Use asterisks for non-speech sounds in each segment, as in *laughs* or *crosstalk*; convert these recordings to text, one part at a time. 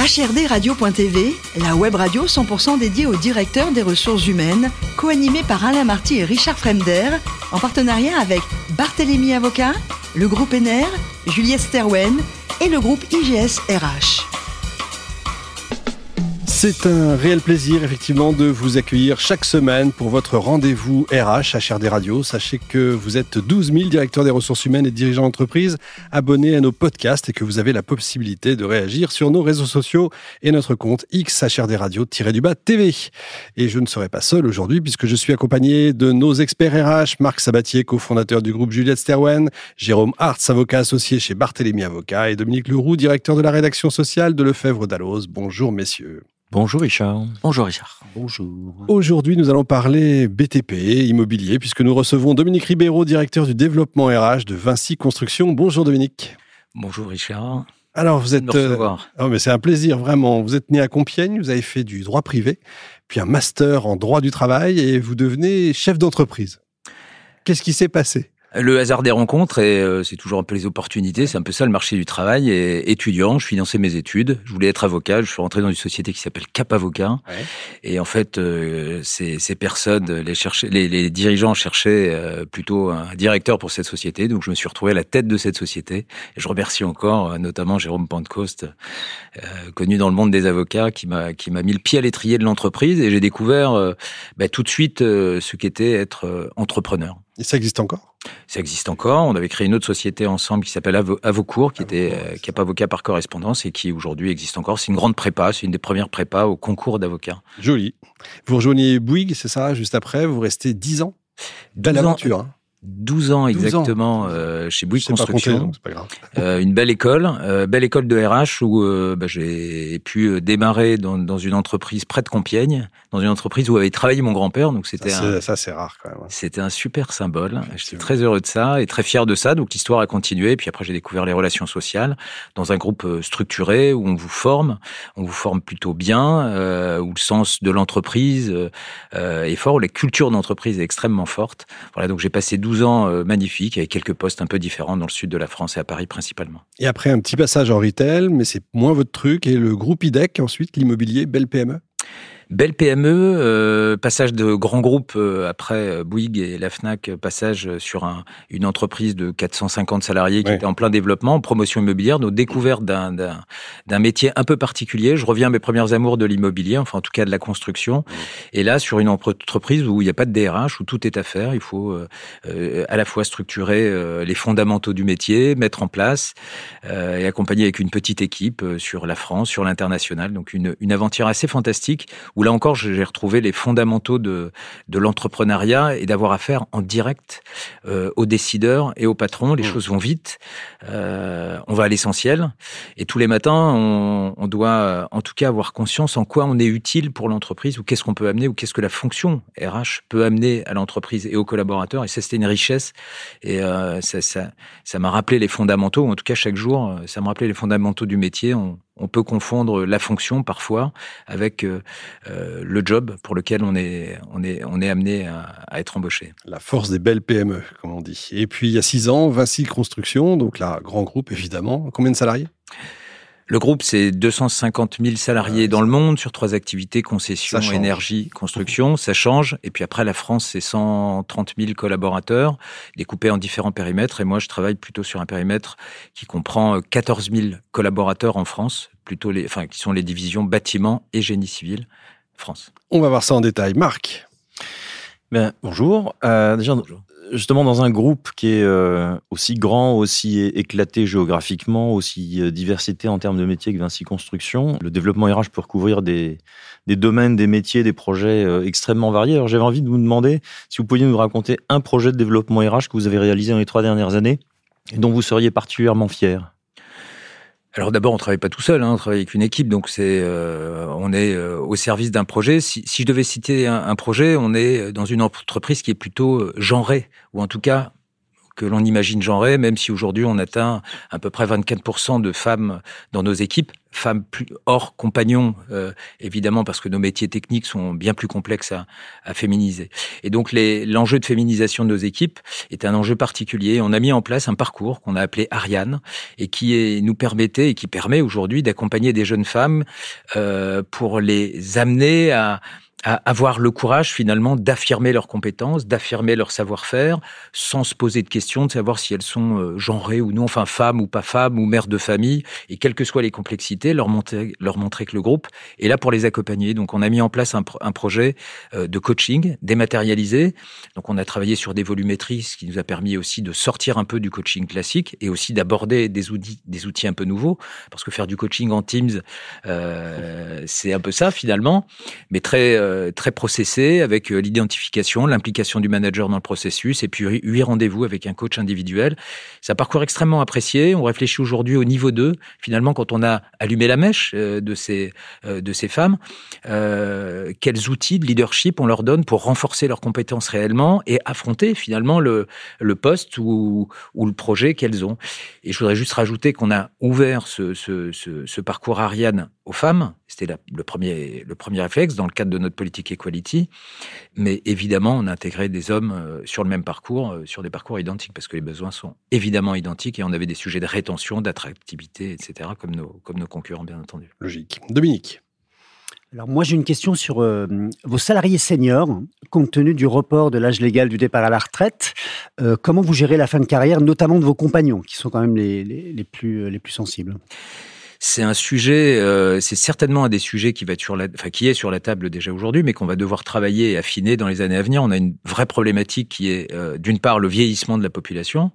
HRDRadio.tv, la web radio 100% dédiée aux directeurs des ressources humaines, co-animée par Alain Marty et Richard Fremder, en partenariat avec Barthélémy Avocat, le groupe ENER, Juliette Sterwen et le groupe IGS RH. C'est un réel plaisir effectivement de vous accueillir chaque semaine pour votre rendez-vous RH HRD Radio. Sachez que vous êtes 12 000 directeurs des ressources humaines et dirigeants d'entreprise abonnés à nos podcasts et que vous avez la possibilité de réagir sur nos réseaux sociaux et notre compte X HRD Radio-du-bas TV. Et je ne serai pas seul aujourd'hui puisque je suis accompagné de nos experts RH, Marc Sabatier, cofondateur du groupe Juliette Sterwen, Jérôme Hartz, avocat associé chez Barthélémy Avocat et Dominique Leroux, directeur de la rédaction sociale de Lefebvre Dalloz. Bonjour messieurs. Bonjour Richard. Bonjour Richard. Bonjour. Aujourd'hui, nous allons parler BTP, immobilier, puisque nous recevons Dominique Ribeiro, directeur du développement RH de Vinci Construction. Bonjour Dominique. Bonjour Richard. Alors vous êtes... Euh... Oh, mais c'est un plaisir, vraiment. Vous êtes né à Compiègne, vous avez fait du droit privé, puis un master en droit du travail, et vous devenez chef d'entreprise. Qu'est-ce qui s'est passé? Le hasard des rencontres, et euh, c'est toujours un peu les opportunités, c'est un peu ça le marché du travail. Et étudiant, je finançais mes études, je voulais être avocat, je suis rentré dans une société qui s'appelle Cap Avocat. Ouais. Et en fait, euh, ces, ces, personnes, les, les, les dirigeants cherchaient euh, plutôt un directeur pour cette société, donc je me suis retrouvé à la tête de cette société. Et je remercie encore notamment Jérôme Pentecoste, connu dans le monde des avocats, qui m'a qui m'a mis le pied à l'étrier de l'entreprise, et j'ai découvert bah, tout de suite ce qu'était être entrepreneur. Et ça existe encore? Ça existe encore. On avait créé une autre société ensemble qui s'appelle Avocourt, qui était euh, pas avocat par correspondance et qui aujourd'hui existe encore. C'est une grande prépa, c'est une des premières prépas au concours d'avocats. Joli. Vous rejoignez Bouygues, c'est ça, juste après. Vous restez 10 ans? Belle aventure. Hein 12 ans exactement Euh, chez Bouygues Construction. Pas pas euh, une belle école, euh, belle école de RH où euh, bah, j'ai pu démarrer dans, dans, une entreprise près de Compiègne, dans une entreprise où avait travaillé mon grand-père. Donc c'était ça, c'est rare quand même. C'était un super symbole. J'étais très heureux de ça et très fier de ça. Donc l'histoire a continué. Puis après j'ai découvert les relations sociales dans un groupe structuré où on vous forme, on vous forme plutôt bien, où le sens de l'entreprise est fort, où la culture d'entreprise est extrêmement forte. Voilà donc j'ai passé 12 12 ans euh, magnifiques avec quelques postes un peu différents dans le sud de la France et à Paris principalement. Et après un petit passage en retail, mais c'est moins votre truc, et le groupe IDEC, ensuite l'immobilier, belle PME Belle PME, euh, passage de grands groupes euh, après euh, Bouygues et la Fnac, passage sur un, une entreprise de 450 salariés qui était en plein développement, promotion immobilière, nos découvertes d'un, d'un, d'un métier un peu particulier. Je reviens à mes premières amours de l'immobilier, enfin en tout cas de la construction. Et là, sur une entreprise où il n'y a pas de DRH, où tout est à faire, il faut euh, à la fois structurer les fondamentaux du métier, mettre en place et accompagner avec une petite équipe sur la France, sur l'international. Donc une, une aventure assez fantastique où là encore, j'ai retrouvé les fondamentaux de, de l'entrepreneuriat et d'avoir affaire en direct euh, aux décideurs et aux patrons. Les mmh. choses vont vite, euh, on va à l'essentiel, et tous les matins, on, on, doit en tout cas avoir conscience en quoi on est utile pour l'entreprise, ou qu'est-ce qu'on peut amener, ou qu'est-ce que la fonction RH peut amener à l'entreprise et aux collaborateurs. Et ça, c'était une richesse, et euh, ça, ça, ça m'a rappelé les fondamentaux, en tout cas chaque jour, ça me rappelait les fondamentaux du métier. On, on peut confondre la fonction parfois avec euh, euh, le job pour lequel on est, amené à, à, être embauché. La force des belles PME, comme on dit. Et puis il y a six ans, Vinci Construction, donc là, grand groupe évidemment. Combien de salariés? Le groupe, c'est 250 000 salariés dans le monde sur trois activités, concession, énergie, construction. Ça change. Et puis après, la France, c'est 130 000 collaborateurs, découpés en différents périmètres. Et moi, je travaille plutôt sur un périmètre qui comprend 14 000 collaborateurs en France, plutôt les, enfin, qui sont les divisions bâtiments et génie civil France. On va voir ça en détail. Marc. Ben, bonjour. Euh, déjà, bonjour justement dans un groupe qui est euh, aussi grand, aussi éclaté géographiquement, aussi euh, diversité en termes de métiers que Vinci Construction, le développement RH peut recouvrir des, des domaines, des métiers, des projets euh, extrêmement variés. Alors j'avais envie de vous demander si vous pouviez nous raconter un projet de développement RH que vous avez réalisé dans les trois dernières années et dont vous seriez particulièrement fier. Alors d'abord, on travaille pas tout seul, hein, on travaille avec une équipe, donc c'est euh, on est euh, au service d'un projet. Si, si, je devais citer un, un, projet, on est dans une entreprise qui est plutôt euh, genrée, ou en tout cas que l'on imagine genrées, même si aujourd'hui on atteint à peu près 24% de femmes dans nos équipes femmes plus hors compagnons, euh, évidemment, parce que nos métiers techniques sont bien plus complexes à, à féminiser. Et donc, l'enjeu de féminisation de nos équipes est un enjeu particulier. On a mis en place un parcours qu'on a appelé Ariane et qui est, nous permettait et qui permet aujourd'hui d'accompagner des jeunes femmes euh, pour les amener à à avoir le courage finalement d'affirmer leurs compétences, d'affirmer leur savoir-faire, sans se poser de questions de savoir si elles sont euh, genrées ou non, enfin femmes ou pas femmes ou mères de famille, et quelles que soient les complexités, leur montrer, leur montrer que le groupe est là pour les accompagner. Donc on a mis en place un, un projet euh, de coaching dématérialisé. Donc on a travaillé sur des volumétries, ce qui nous a permis aussi de sortir un peu du coaching classique et aussi d'aborder des outils, des outils un peu nouveaux, parce que faire du coaching en Teams, euh, c'est un peu ça finalement, mais très euh, très processé avec euh, l'identification, l'implication du manager dans le processus et puis huit rendez-vous avec un coach individuel. C'est un parcours extrêmement apprécié. On réfléchit aujourd'hui au niveau 2. Finalement, quand on a allumé la mèche euh, de ces, de ces femmes, quels outils de leadership on leur donne pour renforcer leurs compétences réellement et affronter finalement le, le poste ou, ou le projet qu'elles ont. Et je voudrais juste rajouter qu'on a ouvert ce, ce, parcours Ariane aux femmes. C'était le premier, le premier réflexe dans le cadre de notre politique equality. Mais évidemment, on a intégré des hommes euh, sur le même parcours, euh, sur des parcours identiques, parce que les besoins sont évidemment identiques et on avait des sujets de rétention, d'attractivité, etc., comme nos, comme nos concurrents, bien entendu. Logique. Dominique. Alors moi j'ai une question sur euh, vos salariés seniors, compte tenu du report de l'âge légal du départ à la retraite. comment vous gérez la fin de carrière, notamment de vos compagnons, qui sont quand même les, les, les plus, les plus sensibles? C'est un sujet, euh, c'est certainement un des sujets qui va être sur la, enfin qui est sur la table déjà aujourd'hui, mais qu'on va devoir travailler et affiner dans les années à venir. On a une vraie problématique qui est euh, d'une part le vieillissement de la population,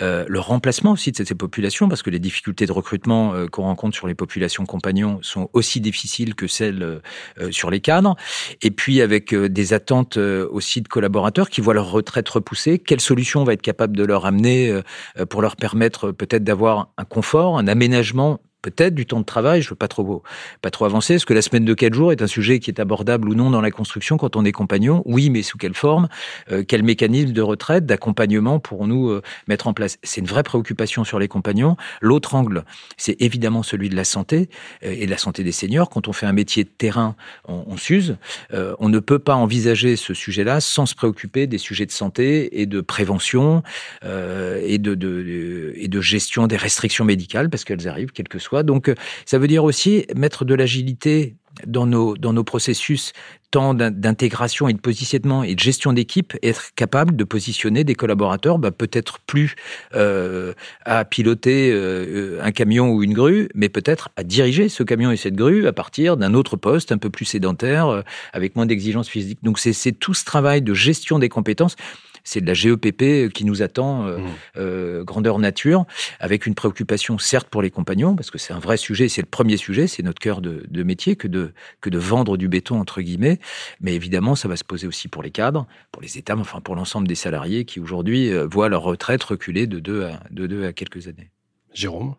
euh, le remplacement aussi de ces populations, parce que les difficultés de recrutement qu'on rencontre sur les populations compagnons sont aussi difficiles que celles sur les cadres, et puis avec des attentes aussi de collaborateurs qui voient leur retraite repoussée. Quelle solution on va être capable de leur amener pour leur permettre peut-être d'avoir un confort, un aménagement peut-être du temps de travail, je veux pas trop avancer, est-ce que la semaine de quatre jours est un sujet qui est abordable ou non dans la construction quand on est compagnon Oui, mais sous quelle forme euh, Quel mécanisme de retraite, d'accompagnement pourrons-nous euh, mettre en place? C'est une vraie préoccupation sur les compagnons. L'autre angle, c'est évidemment celui de la santé euh, et de la santé des seniors. Quand on fait un métier de terrain, on, s'use. on ne peut pas envisager ce sujet-là sans se préoccuper des sujets de santé et de prévention et de, de, et de gestion des restrictions médicales parce qu'elles arrivent, quel que soit donc, euh, ça veut dire aussi mettre de l'agilité dans nos, dans nos processus tant d'intégration et de positionnement et de gestion d'équipe, être capable de positionner des collaborateurs, bah, peut-être plus euh, à piloter euh, un camion ou une grue, mais peut-être à diriger ce camion et cette grue à partir d'un autre poste un peu plus sédentaire, avec moins d'exigences physiques. Donc c'est tout ce travail de gestion des compétences c'est de la GEPP qui nous attend, euh, mmh. euh, grandeur nature, avec une préoccupation certes pour les compagnons, parce que c'est un vrai sujet, c'est le premier sujet, c'est notre cœur de, de, métier que de, que de vendre du béton, entre guillemets, mais évidemment, ça va se poser aussi pour les cadres, pour les États, enfin pour l'ensemble des salariés qui aujourd'hui euh, voient leur retraite reculer de deux à, de deux à quelques années. Jérôme?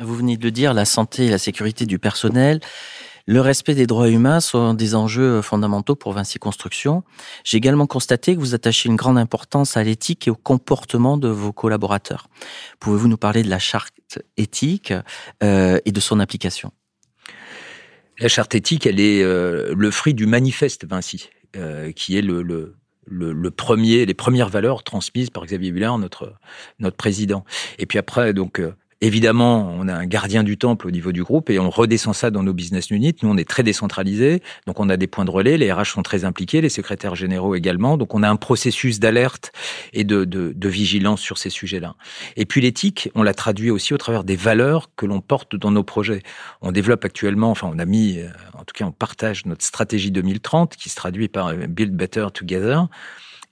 Vous venez de le dire, la santé et la sécurité du personnel le respect des droits humains sont des enjeux fondamentaux pour Vinci Construction. J'ai également constaté que vous attachez une grande importance à l'éthique et au comportement de vos collaborateurs. Pouvez-vous nous parler de la charte éthique euh, et de son application? La charte éthique, elle est euh, le fruit du manifeste Vinci, euh, qui est le, premier, les premières valeurs transmises par Xavier Villard, notre notre président. Et puis après, donc Évidemment, on a un gardien du temple au niveau du groupe et on redescend ça dans nos business units. Nous, on est très décentralisé, donc on a des points de relais. Les RH sont très impliqués, les secrétaires généraux également. Donc on a un processus d'alerte et de, de, de, vigilance sur ces sujets-là. Et puis l'éthique, on l'a traduit aussi au travers des valeurs que l'on porte dans nos projets. On développe actuellement, enfin on a mis, euh, en tout cas on partage notre stratégie 2030 qui se traduit par euh, Build Better Together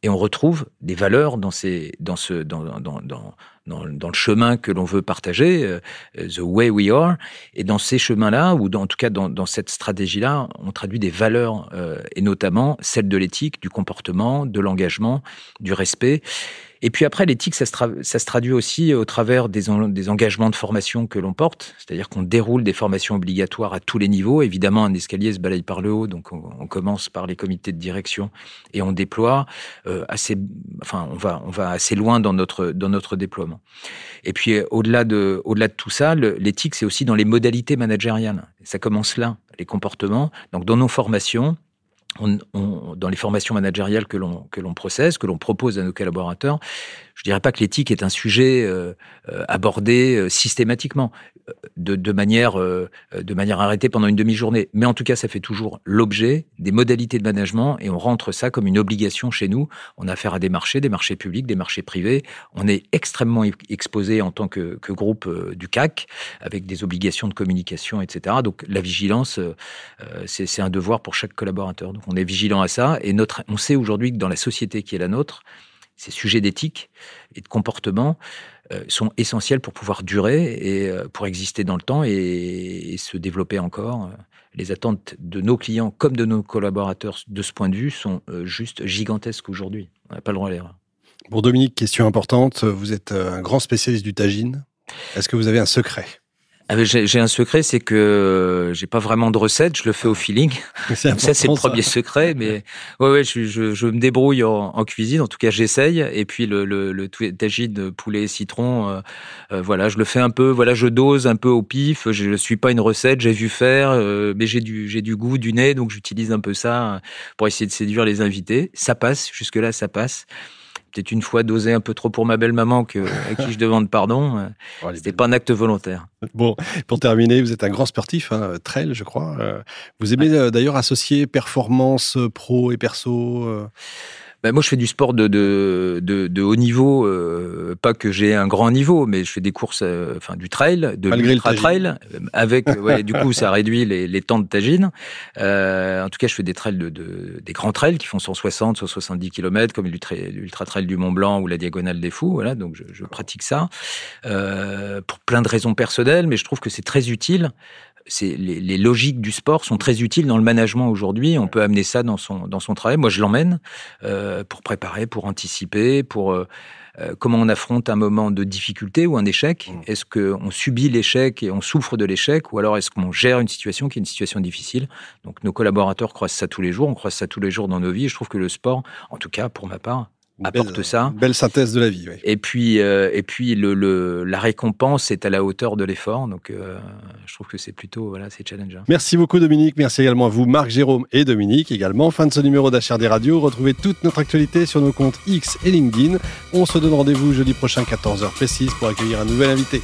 et on retrouve des valeurs dans, ces, dans, ce, dans, dans, dans, dans, dans le chemin que l'on veut partager, euh, the way we are. Et dans ces chemins-là, ou dans, en tout cas dans, dans cette stratégie-là, on traduit des valeurs, euh, et notamment celles de l'éthique, du comportement, de l'engagement, du respect. Et puis après, l'éthique, ça, ça, se traduit aussi au travers des, des engagements de formation que l'on porte, c'est-à-dire qu'on déroule des formations obligatoires à tous les niveaux. Évidemment, un escalier se balaye par le haut, donc on, on commence par les comités de direction et on déploie euh, assez, enfin, on va, on va assez loin dans notre dans notre déploiement. Et puis au-delà de, au-delà de tout ça, l'éthique, c'est aussi dans les modalités managériales. Ça commence là, les comportements. Donc dans nos formations, on, on, dans les formations managériales que l'on que l'on que l'on propose à nos collaborateurs, je dirais pas que l'éthique est un sujet euh, euh abordé euh, systématiquement de, manière de manière arrêtée pendant une demi-journée, mais en tout cas ça fait toujours l'objet des modalités de management et on rentre ça comme une obligation chez nous. On a affaire à des marchés, des marchés publics, des marchés privés. On est extrêmement exposé en tant que, que groupe du CAC avec des obligations de communication, etc. Donc la vigilance, c'est un devoir pour chaque collaborateur. Donc on est vigilant à ça et notre, on sait aujourd'hui que dans la société qui est la nôtre, ces sujets d'éthique et de comportement euh, sont essentiels pour pouvoir durer et euh, pour exister dans le temps et, se développer encore. Les attentes de nos clients comme de nos collaborateurs de ce point de vue sont euh, juste gigantesques aujourd'hui. On n'a pas le droit à l'erreur. Pour Dominique, question importante. Vous êtes un grand spécialiste du tagine. Est-ce que vous avez un secret? Ah, j'ai un secret, c'est que j'ai pas vraiment de recette, je le fais au feeling. *laughs* ça, c'est le premier secret, mais *laughs* ouais, ouais, je, je, je me débrouille en, en, cuisine. En tout cas, j'essaye. Et puis le, le, le tagine poulet citron, euh, euh, voilà, je le fais un peu. Voilà, je dose un peu au pif. Je, ne suis pas une recette, j'ai vu faire, euh, mais j'ai du j'ai du goût, du nez, donc j'utilise un peu ça pour essayer de séduire les invités. Ça passe, jusque là, ça passe peut-être une fois dosé un peu trop pour ma belle-maman que, à qui je demande pardon. Euh, *laughs* oh, C'était pas un acte volontaire. Bon, pour terminer, vous êtes un grand sportif, hein, trail, je crois. Euh, vous aimez ouais. d'ailleurs associer performance pro et perso ben moi, je fais du sport de, de, de, de haut niveau. Euh, pas que j'ai un grand niveau, mais je fais des courses, euh, enfin du trail, de l'ultra trail. Avec, ouais, du coup, ça réduit les, les temps de tagine. Euh, en tout cas, je fais des trails de, de, des grands trails qui font 160, 170 km, comme l'ultra trail du Mont Blanc ou la diagonale des Fous. Voilà, donc je, je pratique ça euh, pour plein de raisons personnelles, mais je trouve que c'est très utile les, les, logiques du sport sont très utiles dans le management aujourd'hui. On peut amener ça dans son dans son travail. Moi, je l'emmène euh, pour préparer, pour anticiper, pour euh, euh comment on affronte un moment de difficulté ou un échec. Mmh. Est-ce qu'on subit l'échec et on souffre de l'échec, ou alors est-ce qu'on gère une situation qui est une situation difficile? Donc, nos collaborateurs croisent ça tous les jours. On croise ça tous les jours dans nos vies. Et je trouve que le sport, en tout cas pour ma part, apporte belle, ça. Belle synthèse de la vie. Oui. Et puis, euh, et puis le, le, la récompense est à la hauteur de l'effort. Donc, euh, je trouve que c'est plutôt voilà, c'est challengeant. Merci beaucoup Dominique. Merci également à vous Marc, Jérôme et Dominique. Également, fin de ce numéro d'HRD Radio. Retrouvez toute notre actualité sur nos comptes X et LinkedIn. On se donne rendez-vous jeudi prochain 14h précise pour accueillir un nouvel invité.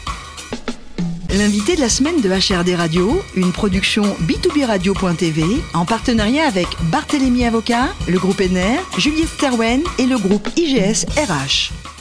L'invité de la semaine de HRD Radio, une production b2b radio.tv en partenariat avec Barthélémy Avocat, le groupe NR, Juliette Sterwen et le groupe IGS RH.